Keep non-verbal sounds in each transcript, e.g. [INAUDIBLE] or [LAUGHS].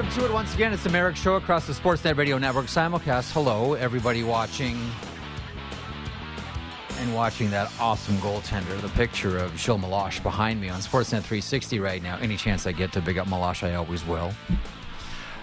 Welcome to it once again. It's the Marek Show across the Sportsnet Radio Network simulcast. Hello, everybody watching and watching that awesome goaltender. The picture of Gilles Meloche behind me on Sportsnet 360 right now. Any chance I get to big up Malosh, I always will.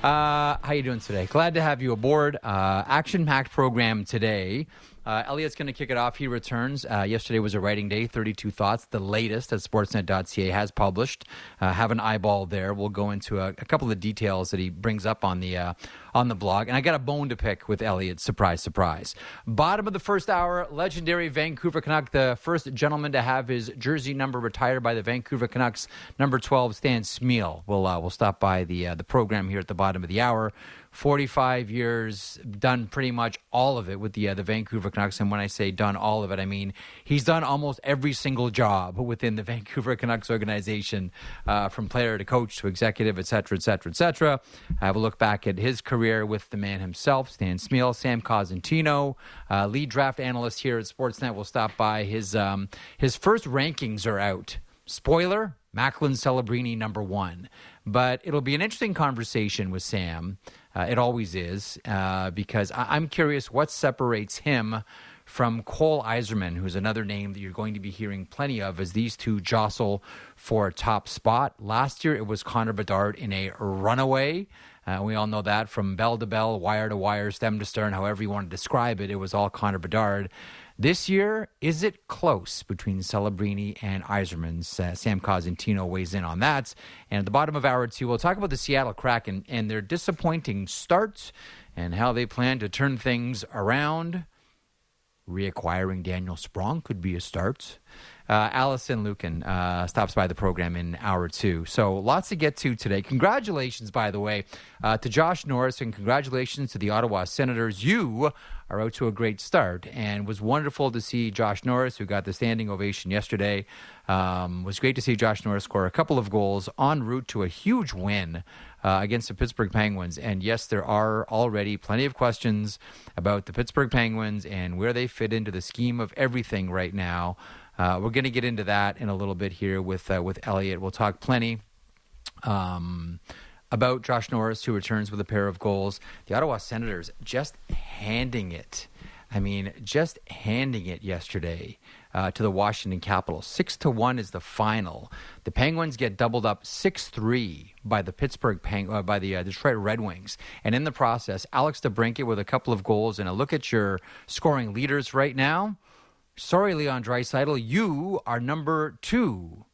Uh, how are you doing today? Glad to have you aboard. Uh, Action-packed program today. Uh, Elliotte's going to kick it off. He returns. Uh, yesterday was a writing day. 32 Thoughts, the latest that Sportsnet.ca has published. Uh, have an eyeball there. We'll go into a, a, couple of the details that he brings up on the uh, on the blog. And I got a bone to pick with Elliotte. Surprise, surprise. Bottom of the first hour, legendary Vancouver Canuck, the first gentleman to have his jersey number retired by the Vancouver Canucks, number 12, Stan Smyl. We'll uh, we'll stop by the uh, the program here at the bottom of the hour. 45 years, done pretty much all of it with the uh, the Vancouver Canucks. And when I say done all of it, I mean he's done almost every single job [LAUGHS] within the Vancouver Canucks organization, uh, from player to coach to executive, et cetera, et cetera, et cetera. I Have a look back at his career with the man himself, Stan Smyl, Sam Cosentino, uh, lead draft analyst here at Sportsnet. will stop by. His um, his first rankings are out. Spoiler: Macklin Celebrini number one. But it'll be an interesting conversation with Sam. Uh, it always is, uh, because I- am curious what separates him from Cole Eiserman, who's another name that you're going to be hearing plenty of as these two jostle for a top spot. Last year, it was Connor Bedard in a runaway. Uh, we all know that from bell to bell, wire to wire, stem to stern, however you want to describe it, it was all Connor Bedard. This year, is it close between Celebrini and Eiserman's? Uh, Sam Cosentino weighs in on that. And at the bottom of hour two, we'll talk about the Seattle Kraken and their disappointing start and how they plan to turn things around. Reacquiring Daniel Sprong could be a start. Uh, Alison Lukan uh, stops by the program in hour two. So lots to get to today. Congratulations, by the way, uh, to Josh Norris, and congratulations to the Ottawa Senators. You are out to a great start, and was wonderful to see Josh Norris, who got the standing ovation yesterday. Um, was great to see Josh Norris score a couple of goals en route to a huge win. Uh, against the Pittsburgh Penguins. And yes, there are already plenty of questions about the Pittsburgh Penguins and where they fit into the scheme of everything right now. Uh, we're going to get into that in a little bit here with uh, with Elliotte. We'll talk plenty um, about Josh Norris, who returns with a pair of goals. The Ottawa Senators just handing it. I mean, just handing it yesterday uh, to the Washington Capitals. Six to one is the final. The Penguins get doubled up six three by the Pittsburgh Peng- uh, by the uh, Detroit Red Wings, and in the process, Alex DeBrincat with a couple of goals. And a look at your scoring leaders right now. Sorry, Leon Draisaitl, you are number two.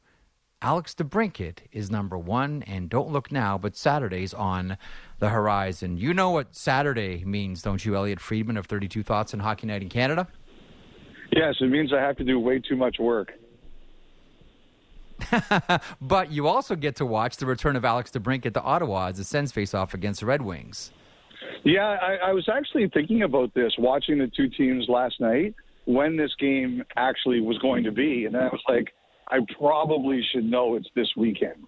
Alex DeBrincat is number one, and don't look now, but Saturday's on the horizon. You know what Saturday means, don't you, Elliotte Friedman of 32 Thoughts and Hockey Night in Canada? Yes, it means I have to do way too much work. [LAUGHS] but you also get to watch the return of Alex DeBrincat to Ottawa as the Sens face off against the Red Wings. Yeah, I, I was actually thinking about this watching the two teams last night when this game actually was going to be. And I was like, I probably should know it's this weekend.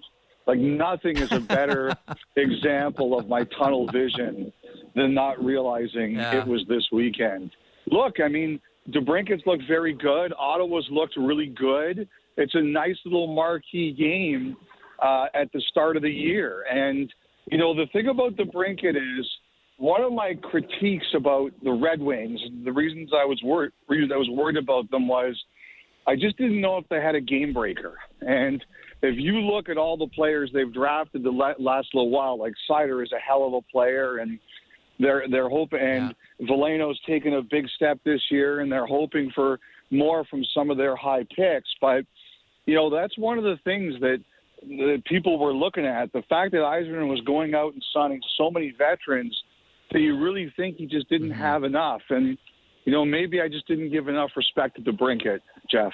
Like nothing is a better [LAUGHS] example of my tunnel vision than not realizing yeah. it was this weekend. Look, I mean, DeBrincat's looked very good. Ottawa's looked really good. It's a nice little marquee game uh, at the start of the year. And, you know, the thing about DeBrincat is – one of my critiques about the Red Wings, the reasons I was worried, reasons I was worried about them was I just didn't know if they had a game breaker. And if you look at all the players they've drafted the last little while, like Seider is a hell of a player, and they're they're hoping, and yeah. Veleno's taken a big step this year, and they're hoping for more from some of their high picks. But you know that's one of the things that that people were looking at. The fact that Yzerman was going out and signing so many veterans that you really think he just didn't mm-hmm. have enough. And, you know, maybe I just didn't give enough respect to DeBrincat, Jeff.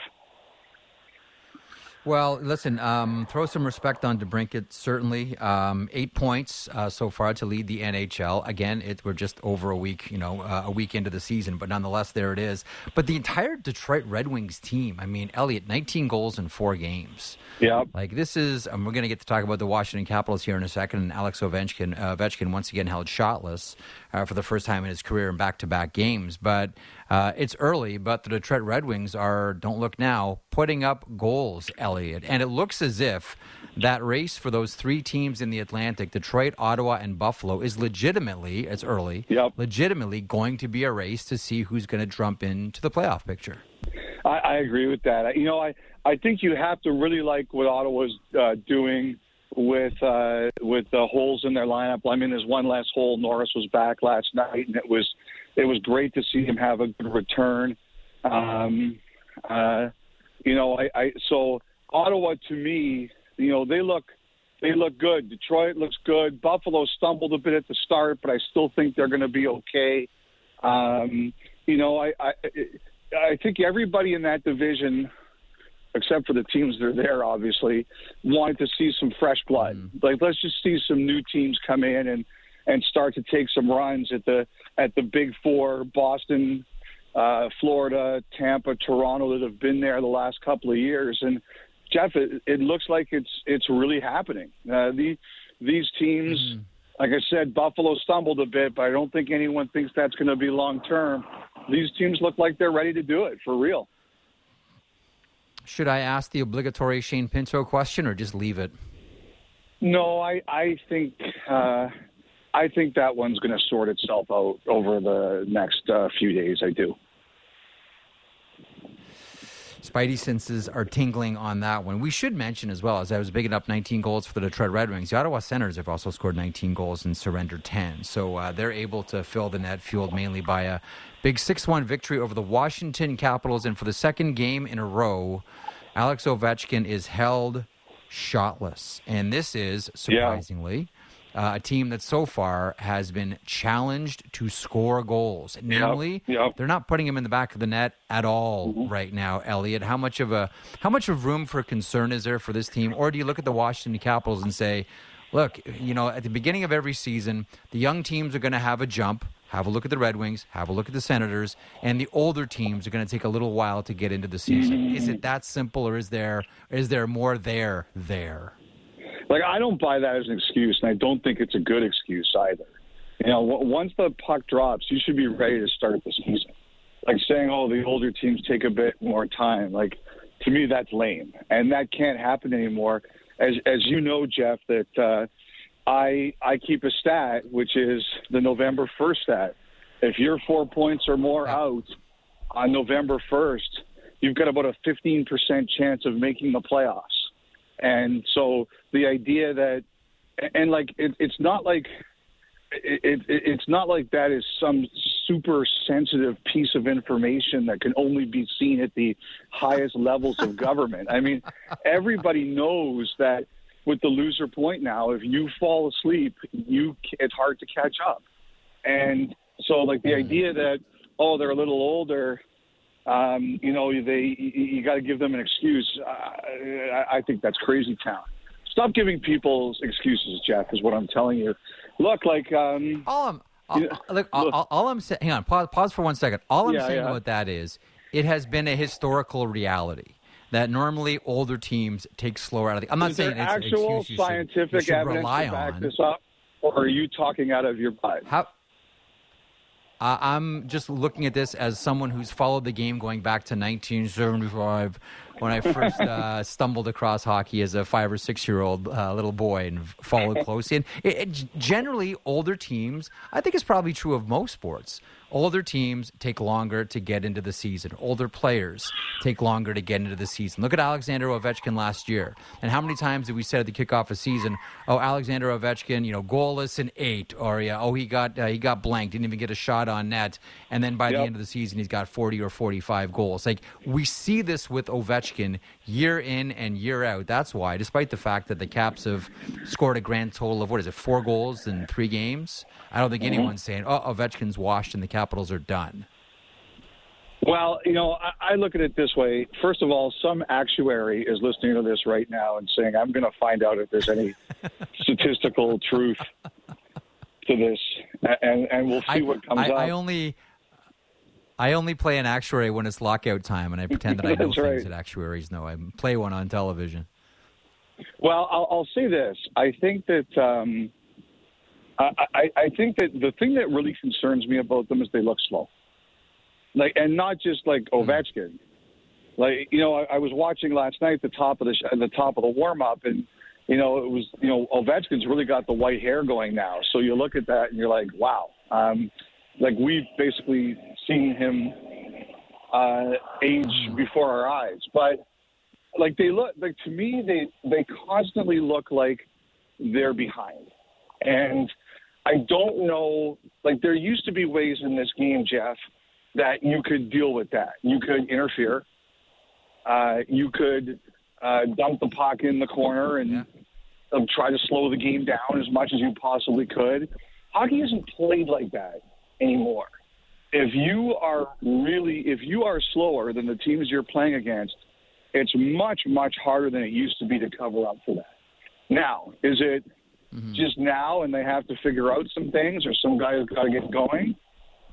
Well, listen, um, throw some respect on DeBrincat, certainly. Um, eight points uh, so far to lead the NHL. Again, it, we're just over a week, you know, uh, a week into the season, but nonetheless, there it is. But the entire Detroit Red Wings team, I mean, Elliotte, 19 goals in four games. Yeah. Like, this is, and we're going to get to talk about the Washington Capitals here in a second. And Alex Ovechkin, uh, Ovechkin once again held shotless uh, for the first time in his career in back to back games. But uh, it's early, but the Detroit Red Wings are, don't look now, putting up goals, Elliotte. And it looks as if that race for those three teams in the Atlantic, Detroit, Ottawa, and Buffalo, is legitimately, it's early, Yep. legitimately going to be a race to see who's going to jump into the playoff picture. I, I agree with that. You know, I, I think you have to really like what Ottawa's uh, doing with uh, with the holes in their lineup. I mean, there's one last hole. Norris was back last night, and it was it was great to see him have a good return. Um, uh, you know, I, I so Ottawa to me, you know, they look they look good. Detroit looks good. Buffalo stumbled a bit at the start, but I still think they're going to be okay. Um, you know, I, I I think everybody in that division, except for the teams that are there, obviously, wanted to see some fresh blood. Like, let's just see some new teams come in and and start to take some runs at the at the big four: Boston, uh, Florida, Tampa, Toronto, that have been there the last couple of years. And Jeff, it, it looks like it's it's really happening. Uh, the these teams. Like I said, Buffalo stumbled a bit, but I don't think anyone thinks that's going to be long term. These teams look like they're ready to do it for real. Should I ask the obligatory Shane Pinto question or just leave it? No, I I think uh, I think that one's going to sort itself out over the next uh, few days. I do. Spidey senses are tingling on that one. We should mention as well, as I was bigging up 19 goals for the Detroit Red Wings, the Ottawa Senators have also scored 19 goals and surrendered 10. So uh, they're able to fill the net, fueled mainly by a big 6 1 victory over the Washington Capitals. And for the second game in a row, Alex Ovechkin is held shotless. And this is, surprisingly, uh, a team that so far has been challenged to score goals. Namely, yep. they're not putting him in the back of the net at all right now. Elliotte, how much of a how much of room for concern is there for this team, or do you look at the Washington Capitals and say, look, you know, at the beginning of every season, the young teams are going to have a jump. Have a look at the Red Wings, have a look at the Senators, and the older teams are going to take a little while to get into the season. Is it that simple, or is there is there more there there? Like I don't buy that as an excuse, and I don't think it's a good excuse either. You know, w- once the puck drops, you should be ready to start the season. Like saying, "Oh, the older teams take a bit more time." Like to me, that's lame, and that can't happen anymore. As as you know, Jeff, that uh, I I keep a stat, which is the November first stat. If you're four points or more out on November first, you've got about a 15% chance of making the playoffs. And so the idea that, and like, it, it's not like, it, it, it's not like that is some super sensitive piece of information that can only be seen at the highest levels of government. I mean, [LAUGHS] everybody knows that with the loser point now, if you fall asleep, you it's hard to catch up. And so, like the mm. idea that oh, they're a little older, um, you know, they you, you got to give them an excuse. Uh, I, I think that's crazy town. Stop giving people excuses, Jeff. Is what I'm telling you. Look, like um, All I'm all, Yeah. look, all, all- all I'm saying. Hang on, pause, pause for one second. All I'm Yeah, saying yeah. about that is, it has been a historical reality that normally older teams take slower out of the. I'm not is saying there it's an actual you scientific you should evidence to back on. this up, or are you talking out of your butt? How? Uh, I'm just looking at this as someone who's followed the game going back to 1975 when I first [LAUGHS] uh, stumbled across hockey as a five or six year old uh, little boy and followed closely. And it, it, generally, older teams, I think it's probably true of most sports. Older teams take longer to get into the season. Older players take longer to get into the season. Look at Alexander Ovechkin last year. And how many times did we say at the kickoff of season, oh, Alexander Ovechkin, you know, goalless in eight, or yeah, oh, he got uh, he got blank, didn't even get a shot on net, and then by the end of the season, he's got forty or forty-five goals. Like we see this with Ovechkin year in and year out. That's why, despite the fact that the Caps have scored a grand total of what is it, four goals in three games, I don't think anyone's saying, oh, Ovechkin's washed in the Capitals are done. Well, you know, I, I look at it this way. First of all, some actuary is listening to this right now and saying, "I'm going to find out if there's any [LAUGHS] statistical truth to this, and and we'll see I, what comes I, up." I only. I only play an actuary when it's lockout time, and I pretend that I [LAUGHS] know That's things right. that actuaries know. I play one on television. Well, I'll, I'll say this. I think that um, I, I, think that the thing that really concerns me about them is they look slow. Like, and not just like Ovechkin. Like you know, I, I was watching last night the top of the sh- the top of the warm up, and you know it was you know Ovechkin's really got the white hair going now. So you look at that and you're like, wow. Um, like we've basically seen him uh, age before our eyes, but like they look like to me they they constantly look like they're behind, and I don't know. Like there used to be ways in this game, Jeff, that you could deal with that. You could interfere. Uh, you could uh, dump the puck in the corner and Yeah. um, try to slow the game down as much as you possibly could. Hockey isn't played like that anymore. If you are really, if you are slower than the teams you're playing against, it's much, much harder than it used to be to cover up for that. Now, is it just now and they have to figure out some things or some guy has got to get going?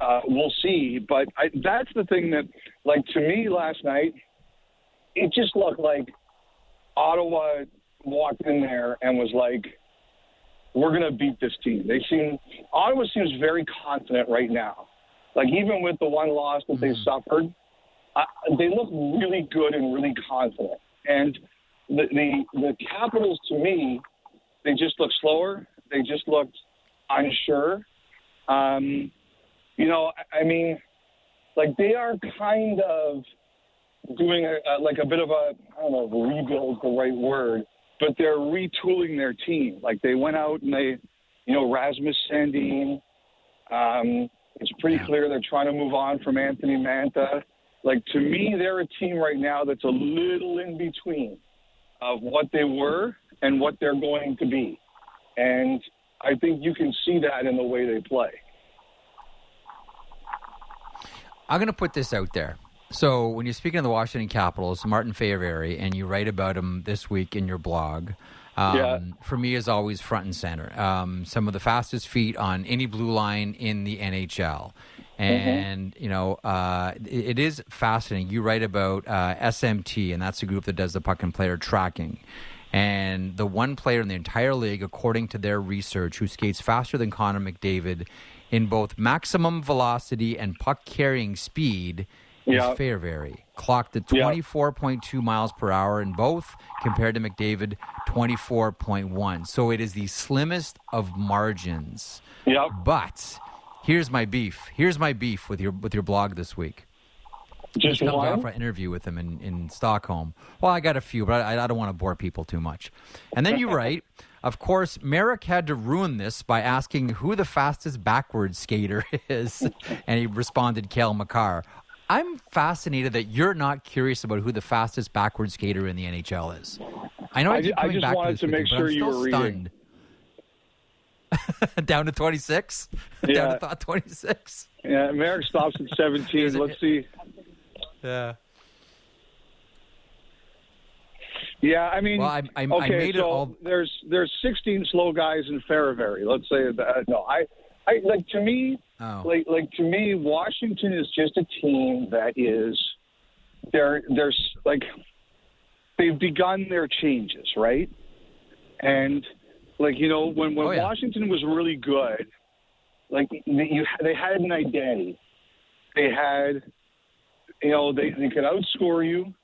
Uh, we'll see. But I, that's the thing that, like, to me last night, it just looked like Ottawa walked in there and was like, we're going to beat this team. They seem, Ottawa seems very confident right now. Like, even with the one loss that they suffered, uh, they look really good and really confident. And the, the, the Capitals, to me, they just look slower. They just looked unsure. Um, you know, I- I mean, like they are kind of doing a, a, like a bit of a I don't know if rebuild the right word, but they're retooling their team. Like they went out and they, you know, Rasmus Sandin. Um, it's pretty clear they're trying to move on from Anthony Mantha. Like to me, they're a team right now that's a little in between of what they were and what they're going to be, and I think you can see that in the way they play. I'm going to put this out there. So when you're speaking of the Washington Capitals, Martin Fehervary, and you write about him this week in your blog, um, Yeah. for me is always front and center. Um, some of the fastest feet on any blue line in the NHL. And, you know, uh, it, it is fascinating. You write about uh, SMT, and that's the group that does the puck and player tracking. And the one player in the entire league, according to their research, who skates faster than Connor McDavid in both maximum velocity and puck carrying speed Yeah. is Fehervary. Clocked at Yeah. 24.2 miles per hour in both, compared to McDavid 24.1. So it is the slimmest of margins. Yep. But here's my beef. Here's my beef with your with your blog this week. Just Comes one. off an interview with him in, in Stockholm. Well, I got a few, but I, I don't want to bore people too much. And then you write, [LAUGHS] of course, Marek had to ruin this by asking who the fastest backwards skater [LAUGHS] is, and he responded, Cale Makar. I'm fascinated that you're not curious about who the fastest backwards skater in the NHL is. I know I, I keep ju- I just back wanted to, this to make sure you were reading. stunned. [LAUGHS] Down to 26? Down Yeah. to 26? Yeah, Marek stops at 17. Let's see. Yeah. Yeah, I mean, Well, I- I- I okay, made it so all- there's there's 16 slow guys in Fehervary. Let's say that. Uh, no, I, I like to me, Oh. like like to me, Washington is just a team that is, they're they're like, they've begun their changes, right? And like you know, when when Oh, yeah. Washington was really good, like they, you they had an identity. They had, you know, they they could outscore you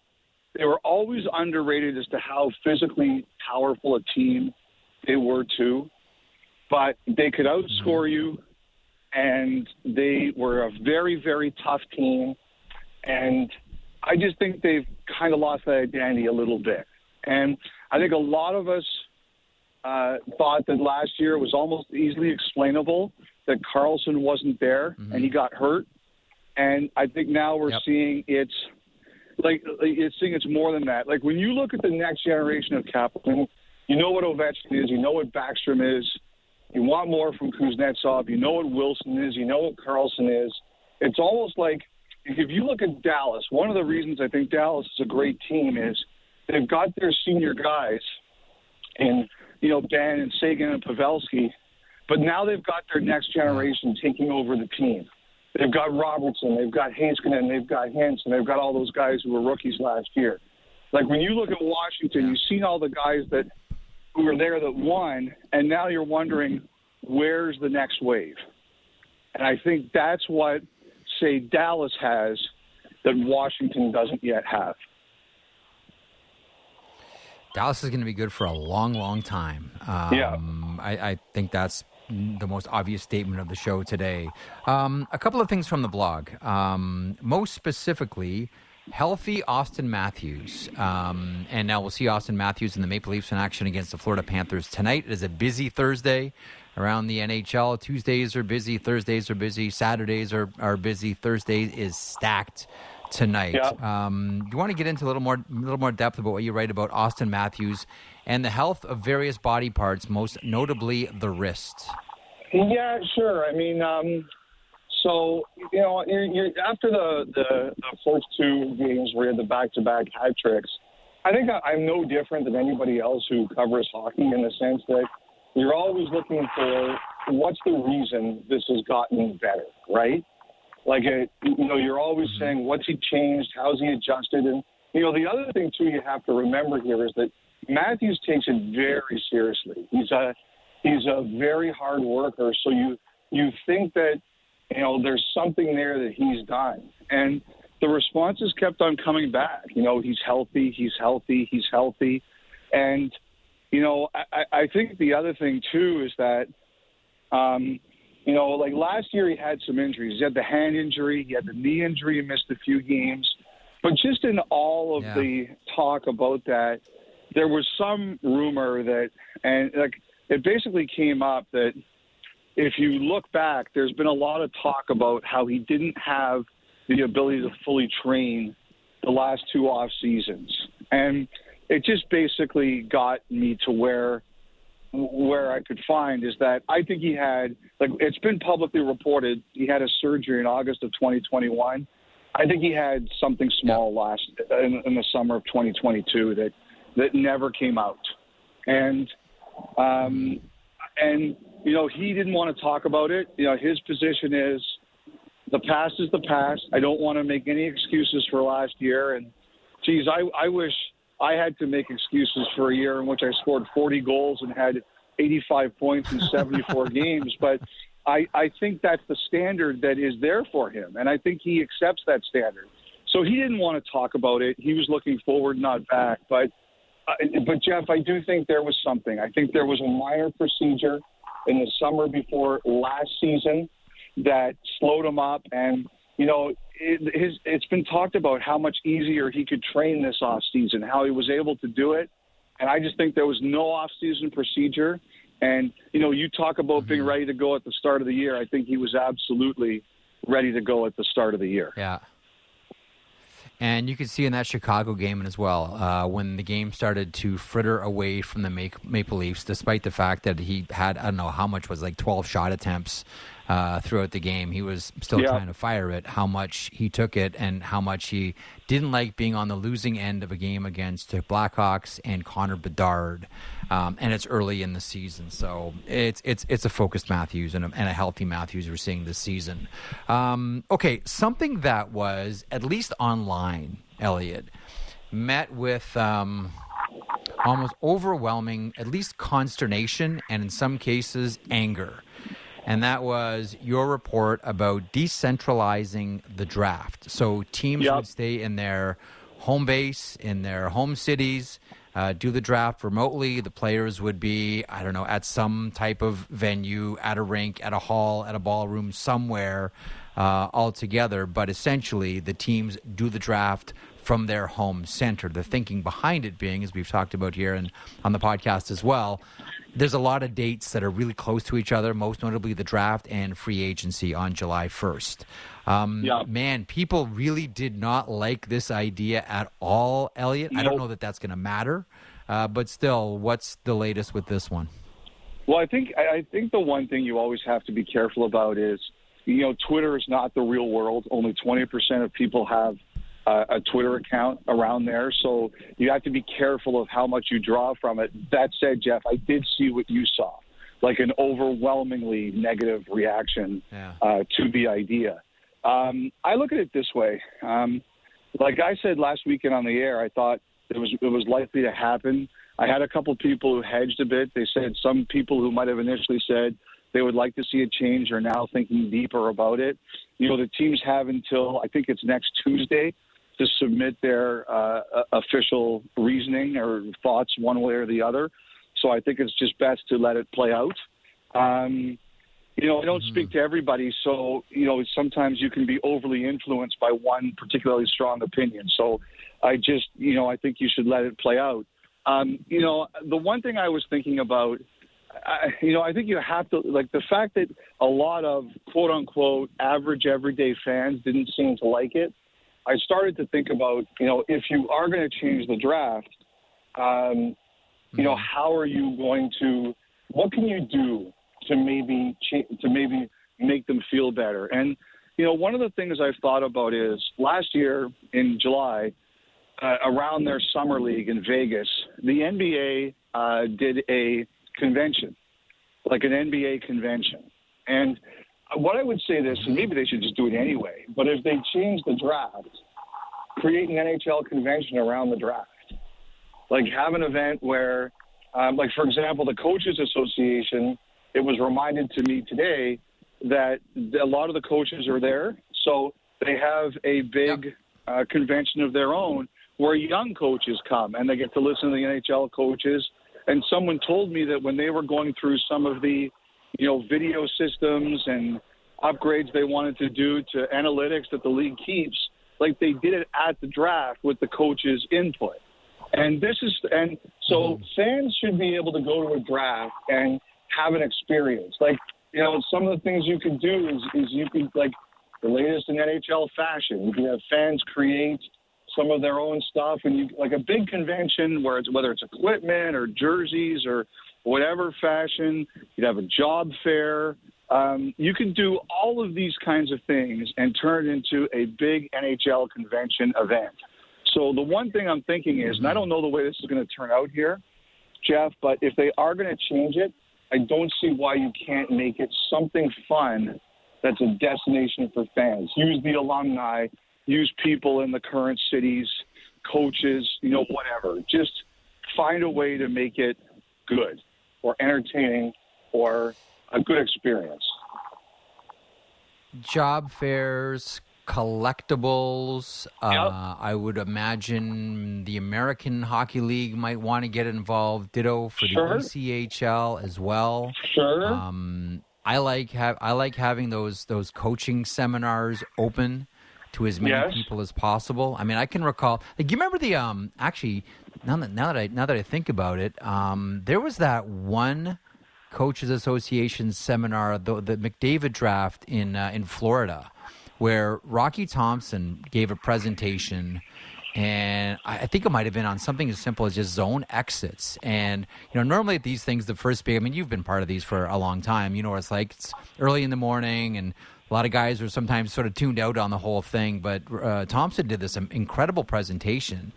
they were always underrated as to how physically powerful a team they were too. But they could outscore you, and they were a very, very tough team. And I just think they've kind of lost that identity a little bit. And I think a lot of us uh, thought that last year was almost easily explainable that Carlson wasn't there and he got hurt. And I think now we're Yep. seeing it's like it's seeing it's more than that. Like when you look at the next generation of Kaplan, you know what Ovechkin is, you know what Backstrom is, you want more from Kuznetsov, you know what Wilson is, you know what Carlson is. It's almost like if you look at Dallas, one of the reasons I think Dallas is a great team is they've got their senior guys in you know Benn and Seguin and Pavelski, but now they've got their next generation taking over the team. They've got Robertson, they've got Heiskanen, they've got Hanson, they've got all those guys who were rookies last year. Like when you look at Washington, you've seen all the guys that who were there that won, and now you're wondering where's the next wave. And I think that's what, say, Dallas has that Washington doesn't yet have. Dallas is going to be good for a long, long time. Um, yeah. I, I, think that's the most obvious statement of the show today. Um, a couple of things from the blog. Um, most specifically, healthy Auston Matthews. Um, and now we'll see Auston Matthews and the Maple Leafs in action against the Florida Panthers tonight. It is a busy Thursday around the NHL. Tuesdays are busy, Thursdays are busy, Saturdays are, are busy, Thursday is stacked tonight. Yeah. Um, you want to get into a little more, a little more depth about what you write about Auston Matthews and the health of various body parts, most notably the wrist. Yeah, sure. I mean, um, so you know, you're, you're, after the, the the first two games where you had the back-to-back hat tricks, I think I, I'm no different than anybody else who covers hockey in the sense that you're always looking for what's the reason this has gotten better, right? Like, a, you know, you're always Mm-hmm. saying, what's he changed? How's he adjusted? And, you know, the other thing, too, you have to remember here is that Matthews takes it very seriously. He's a, he's a very hard worker. So you, you think that, you know, there's something there that he's done. And the responses kept on coming back. You know, he's healthy, he's healthy, he's healthy. And, you know, I, I think the other thing, too, is that, um, you know, like last year he had some injuries. He had the hand injury, he had the knee injury, he missed a few games. But just in all of Yeah. the talk about that, there was some rumor that, and like it basically came up that if you look back, there's been a lot of talk about how he didn't have the ability to fully train the last two off seasons, and it just basically got me to where where I could find is that I think he had like it's been publicly reported he had a surgery in August of 2021. I think he had something small last in, in the summer of 2022 that that never came out, and um, and you know he didn't want to talk about it. You know his position is the past is the past. I don't want to make any excuses for last year. And geez, I I wish I had to make excuses for a year in which I scored 40 goals and had 85 points in 74 [LAUGHS] games. But I I think that's the standard that is there for him, and I think he accepts that standard. So he didn't want to talk about it. He was looking forward, not back. But Uh, but Jeff, I do think there was something. I think there was a minor procedure in the summer before last season that slowed him up. And, you know, it, his, it's been talked about how much easier he could train this off season, how he was able to do it. And I just think there was no off season procedure. And, you know, you talk about being mm-hmm. ready to go at the start of the year. I think he was absolutely ready to go at the start of the year. Yeah. And you could see in that Chicago game as well, uh, when the game started to fritter away from the Maple Leafs, despite the fact that he had, I don't know how much was like 12 shot attempts uh, throughout the game. He was still Yeah. trying to fire it, how much he took it, and how much he didn't like being on the losing end of a game against the Blackhawks and Connor Bedard. Um, and it's early in the season, so it's it's it's a focused Matthews and a, and a healthy Matthews we're seeing this season. Um, okay, something that was at least online, Elliotte, met with um, almost overwhelming, at least consternation, and in some cases anger. And that was your report about decentralizing the draft. So teams Yep. would stay in their home base, in their home cities, uh, do the draft remotely. The players would be, I don't know, at some type of venue, at a rink, at a hall, at a ballroom, somewhere uh, all together. But essentially, the teams do the draft from their home center. The thinking behind it being, as we've talked about here and on the podcast as well, there's a lot of dates that are really close to each other, most notably the draft and free agency on July 1st. Um, Yeah. Man, people really did not like this idea at all, Elliotte. I don't know that that's going to matter, uh, but still, what's the latest with this one? Well, I think I I think the one thing you always have to be careful about is, you know, Twitter is not the real world. Only 20% of people have uh, a Twitter account around there, so you have to be careful of how much you draw from it. That said, Jeff, I did see what you saw, like an overwhelmingly negative reaction Yeah. uh, to the idea. Um, I look at it this way. Um, like I said last weekend on the air, I thought it was it was likely to happen. I had a couple people who hedged a bit. They said some people who might have initially said they would like to see a change are now thinking deeper about it. You know, the teams have until I think it's next Tuesday to submit their uh, official reasoning or thoughts one way or the other. So I think it's just best to let it play out. Um, you know, I don't mm-hmm. speak to everybody, so you know sometimes you can be overly influenced by one particularly strong opinion. So I just, you know, I think you should let it play out. Um, you know, the one thing I was thinking about, I, you know, I think you have to like the fact that a lot of quote unquote average everyday fans didn't seem to like it. I started to think about, you know, if you are going to change the draft, um, you know, mm-hmm. how are you going to? What can you do to maybe to maybe make them feel better? And you know, one of the things I've thought about is last year in July, uh, around their summer league in Vegas, the NBA uh, did a convention, like an NBA convention. And what I would say this, and maybe they should just do it anyway, but if they change the draft, create an NHL convention around the draft. Like have an event where, um, like for example, the Coaches Association, it was reminded to me today that a lot of the coaches are there. So they have a big uh, convention of their own where young coaches come and they get to listen to the NHL coaches. And someone told me that when they were going through some of the, you know, video systems and upgrades they wanted to do to analytics that the league keeps, like they did it at the draft with the coaches' input. And this is, and so mm-hmm. fans should be able to go to a draft and have an experience. Like, you know, some of the things you can do is, is you can, like, the latest in NHL fashion, you can have fans create some of their own stuff, and you like a big convention where it's whether it's equipment or jerseys or whatever fashion. You'd have a job fair. Um, you can do all of these kinds of things and turn it into a big NHL convention event. So the one thing I'm thinking is, and I don't know the way this is going to turn out here, Jeff, but if they are going to change it, I don't see why you can't make it something fun that's a destination for fans. Use the alumni, use people in the current cities, coaches, you know, whatever. Just find a way to make it good or entertaining or a good experience. Job fairs, collectibles. Uh, yep. Uh, I would imagine the American Hockey League might want to get involved. Ditto for sure. the ECHL as well. Sure. Um, I like have I like having those those coaching seminars open to as many yes. people as possible. I mean, I can recall. Like, you remember the um? Actually, now that now that I now that I think about it, um, there was that one coaches association seminar, the, the McDavid draft in uh, in Florida, where Rocky Thompson gave a presentation. And I think it might have been on something as simple as just zone exits. And, you know, normally at these things, the first big, I mean, you've been part of these for a long time. You know what it's like. It's early in the morning and a lot of guys are sometimes sort of tuned out on the whole thing, but uh, Thompson did this incredible presentation,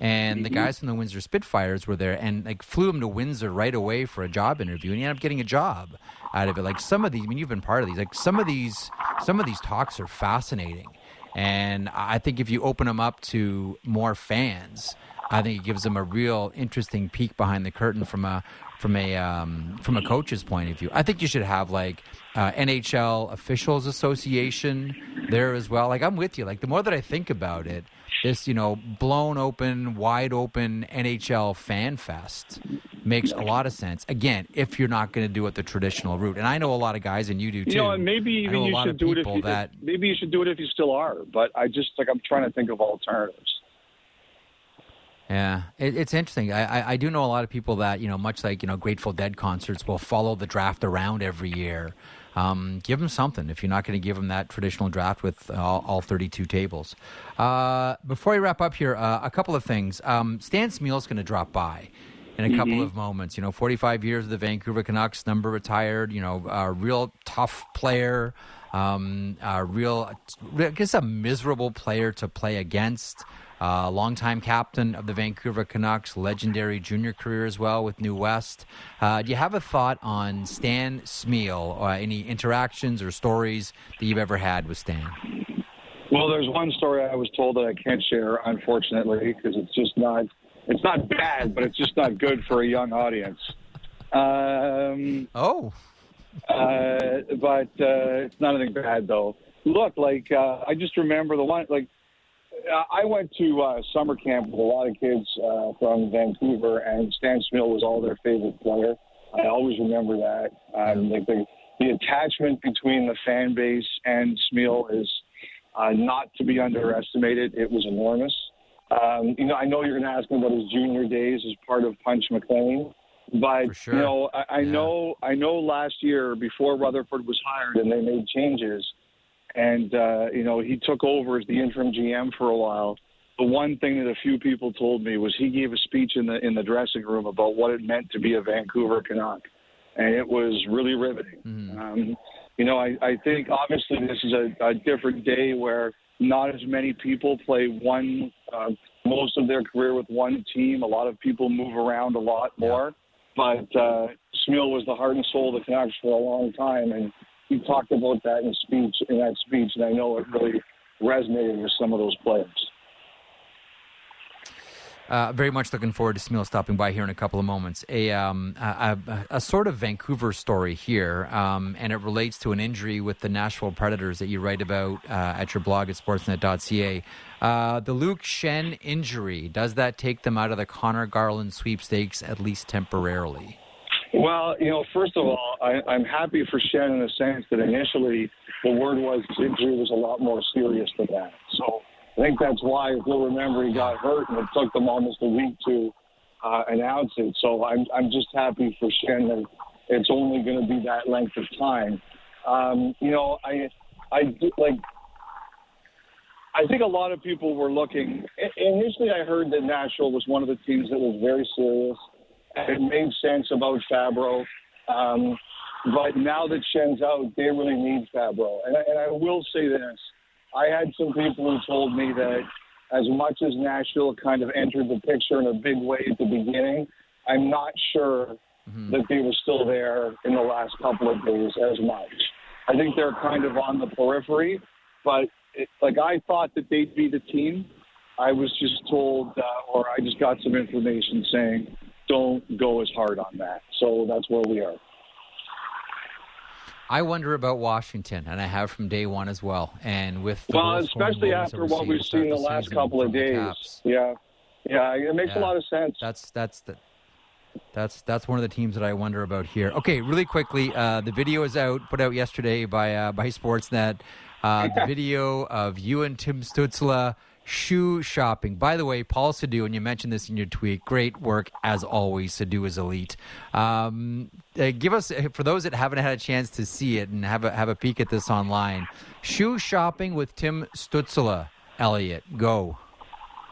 and the mm-hmm. guys from the Windsor Spitfires were there and like flew him to Windsor right away for a job interview, and he ended up getting a job out of it. Like some of these, I mean, you've been part of these. Like some of these, some of these talks are fascinating, and I think if you open them up to more fans. I think it gives them a real interesting peek behind the curtain from a from a um, from a coach's point of view. I think you should have like uh, NHL officials association there as well. Like I'm with you. Like the more that I think about it, this you know blown open, wide open NHL fan fest makes a lot of sense. Again, if you're not going to do it the traditional route, and I know a lot of guys, and you do too. You know, and maybe even you should do it if you, that, maybe you should do it if you still are. But I just like I'm trying to think of alternatives. Yeah, it, it's interesting. I, I, I, do know a lot of people that you know, much like you know, Grateful Dead concerts will follow the draft around every year. Um, give them something if you're not going to give them that traditional draft with all, all 32 tables. Uh, before we wrap up here, uh, a couple of things. Um, Stan is going to drop by in a couple mm-hmm. of moments. You know, 45 years of the Vancouver Canucks, number retired. You know, a real tough player. Um, a real, I guess, a miserable player to play against. Uh, longtime captain of the Vancouver Canucks, legendary junior career as well with New West. Uh, do you have a thought on Stan or any interactions or stories that you've ever had with Stan? Well, there's one story I was told that I can't share, unfortunately, because it's just not it's not bad, but it's just not good for a young audience. Um, oh. Uh, but uh, it's not anything bad though. Look, like uh, I just remember the one like I went to uh, summer camp with a lot of kids uh, from Vancouver, and Stan Smyl was all their favorite player. I always remember that. Um, like the, the attachment between the fan base and Smyl is uh, not to be underestimated. It was enormous. Um, you know, I know you're going to ask him about his junior days as part of Punch McLean, but sure. you know, I, I Yeah. know, I know last year before Rutherford was hired and they made changes, and uh, you know he took over as the interim GM for a while. The one thing that a few people told me was he gave a speech in the in the dressing room about what it meant to be a Vancouver Canuck, and it was really riveting. Um, you know, I, I think obviously this is a, a different day where not as many people play one uh, most of their career with one team. A lot of people move around a lot more. But uh, Smyl was the heart and soul of the Canucks for a long time, and he talked about that in speech in that speech, and I know it really resonated with some of those players. Uh, very much looking forward to Smyl stopping by here in a couple of moments. A, um, a, a, a sort of Vancouver story here, um, and it relates to an injury with the Nashville Predators that you write about uh, at your blog at sportsnet.ca. Uh, the Luke Schenn injury, does that take them out of the Connor Garland sweepstakes, at least temporarily? Well, you know, first of all, I, I'm happy for Schenn in the sense that initially the word was injury was a lot more serious than that. So I think that's why, if you'll remember, he got hurt and it took them almost a week to uh, announce it. So I'm I'm just happy for Schenn that it's only going to be that length of time. Um, you know, I I like. I think a lot of people were looking. Initially, I heard that Nashville was one of the teams that was very serious. It made sense about Fabbro. Um, but now that Schenn's out, they really need Fabbro. And I, and I will say this I had some people who told me that as much as Nashville kind of entered the picture in a big way at the beginning, I'm not sure that they were still there in the last couple of days as much. I think they're kind of on the periphery, but it, like I thought that they'd be the team. I was just told, uh, or I just got some information saying, don't go as hard on that. So that's where we are. I wonder about Washington, and I have from day one as well. And with the Well, especially after what we've seen the the last couple of days. Caps. Yeah, yeah, it makes Yeah. a lot of sense. That's that's the that's that's one of the teams that I wonder about here. Okay, really quickly, uh, the video is out, put out yesterday by uh, by Sportsnet. Uh, the [LAUGHS] video of you and Tim Stützle shoe shopping. By the way, Paul Sadu, and you mentioned this in your tweet. Great work as always. Sadu is elite. Um, uh, give us for those that haven't had a chance to see it and have a have a peek at this online. Shoe shopping with Tim Stützle. Elliotte, go.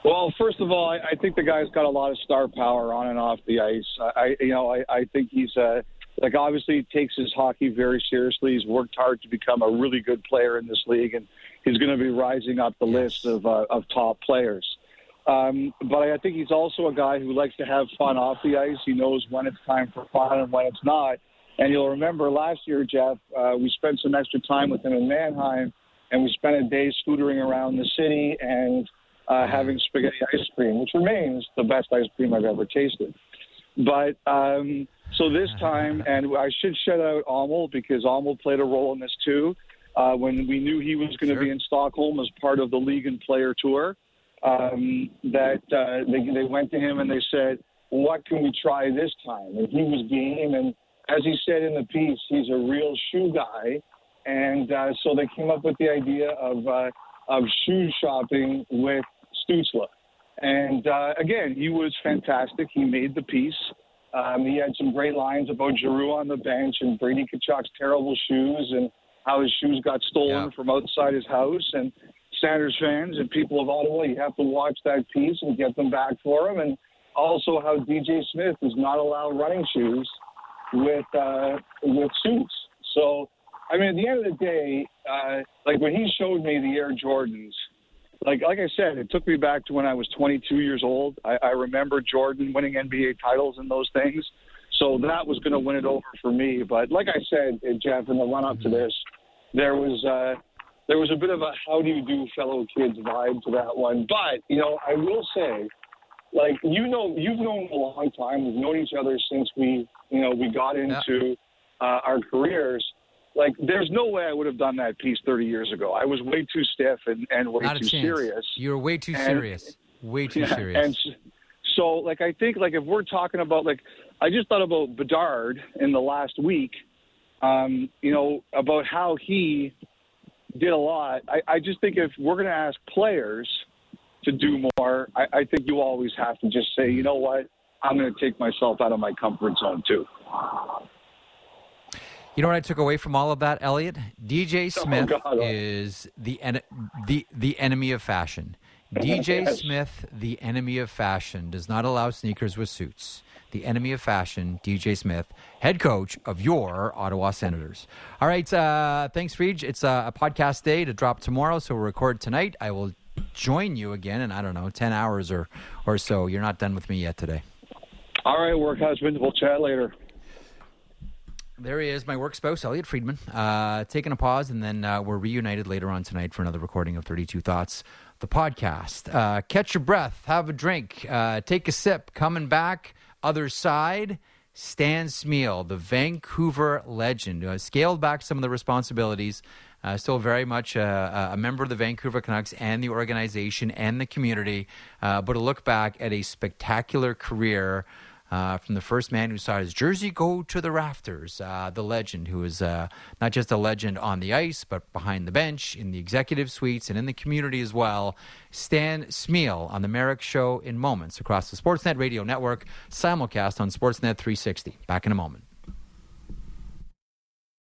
Well, first of all, I, I think the guy's got a lot of star power on and off the ice. I, you know, I, I think he's uh, like obviously he takes his hockey very seriously. He's worked hard to become a really good player in this league, and he's going to be rising up the list of uh, of top players. Um, but I think he's also a guy who likes to have fun off the ice. He knows when it's time for fun and when it's not. And you'll remember last year, Jeff, uh, we spent some extra time with him in Mannheim, and we spent a day scootering around the city and uh, having spaghetti ice cream, which remains the best ice cream I've ever tasted. But um, so this time, and I should shout out Amel because Amel played a role in this too. Uh, when we knew he was going to Sure. be in Stockholm as part of the league and player tour, um, that uh, they, they went to him and they said, "What can we try this time?" And he was game. And as he said in the piece, he's a real shoe guy. And uh, so they came up with the idea of uh, of shoe shopping with Stützle. And uh, again, he was fantastic. He made the piece. Um, he had some great lines about Giroux on the bench and Brady Tkachuk's terrible shoes and how his shoes got stolen Yeah. from outside his house. And Sanders fans and people of Ottawa, you have to watch that piece and get them back for him. And also how DJ Smith does not allow running shoes with uh, with suits. So, I mean, at the end of the day, uh, like when he showed me the Air Jordans, like like I said, it took me back to when I was 22 years old. I, I remember Jordan winning NBA titles and those things. So that was going to win it over for me. But like I said, uh, Jeff, in the run up to this, there was uh, there was a bit of a how do you do fellow kids vibe to that one. But you know, I will say, like you know, you've known a long time. We've known each other since we you know we got into uh, our careers. Like, there's no way I would have done that piece 30 years ago. I was way too stiff and, and way Not too serious. You were way too And- serious. Way too Yeah, serious. And so, like, I think, like, if we're talking about, like, I just thought about Bedard in the last week, um, you know, about how he did a lot. I, I just think if we're going to ask players to do more, I, I think you always have to just say, you know what, I'm going to take myself out of my comfort zone, too. You know what I took away from all of that, Elliotte? DJ Smith Oh, God. is the en- the the enemy of fashion. [LAUGHS] DJ Yes. Smith, the enemy of fashion, does not allow sneakers with suits. The enemy of fashion, DJ Smith, head coach of your Ottawa Senators. All right, uh, thanks, Reed. It's a, a podcast day to drop tomorrow, so we'll record tonight. I will join you again in I don't know ten hours or or so. You're not done with me yet today. All right, work husband. We'll chat later. There he is, my work spouse, Elliotte Friedman. Uh, taking a pause, and then uh, we're reunited later on tonight for another recording of 32 Thoughts, the podcast. Uh, catch your breath, have a drink, uh, take a sip. Coming back, other side, Stan Smyl, the Vancouver legend, who has scaled back some of the responsibilities. Uh, still very much uh, a member of the Vancouver Canucks and the organization and the community, uh, but a look back at a spectacular career uh, from the first man who saw his jersey go to the rafters, uh, the legend who is uh, not just a legend on the ice, but behind the bench, in the executive suites, and in the community as well. Stan Smyl on the Marek Show in moments across the Sportsnet Radio Network, simulcast on Sportsnet 360. Back in a moment.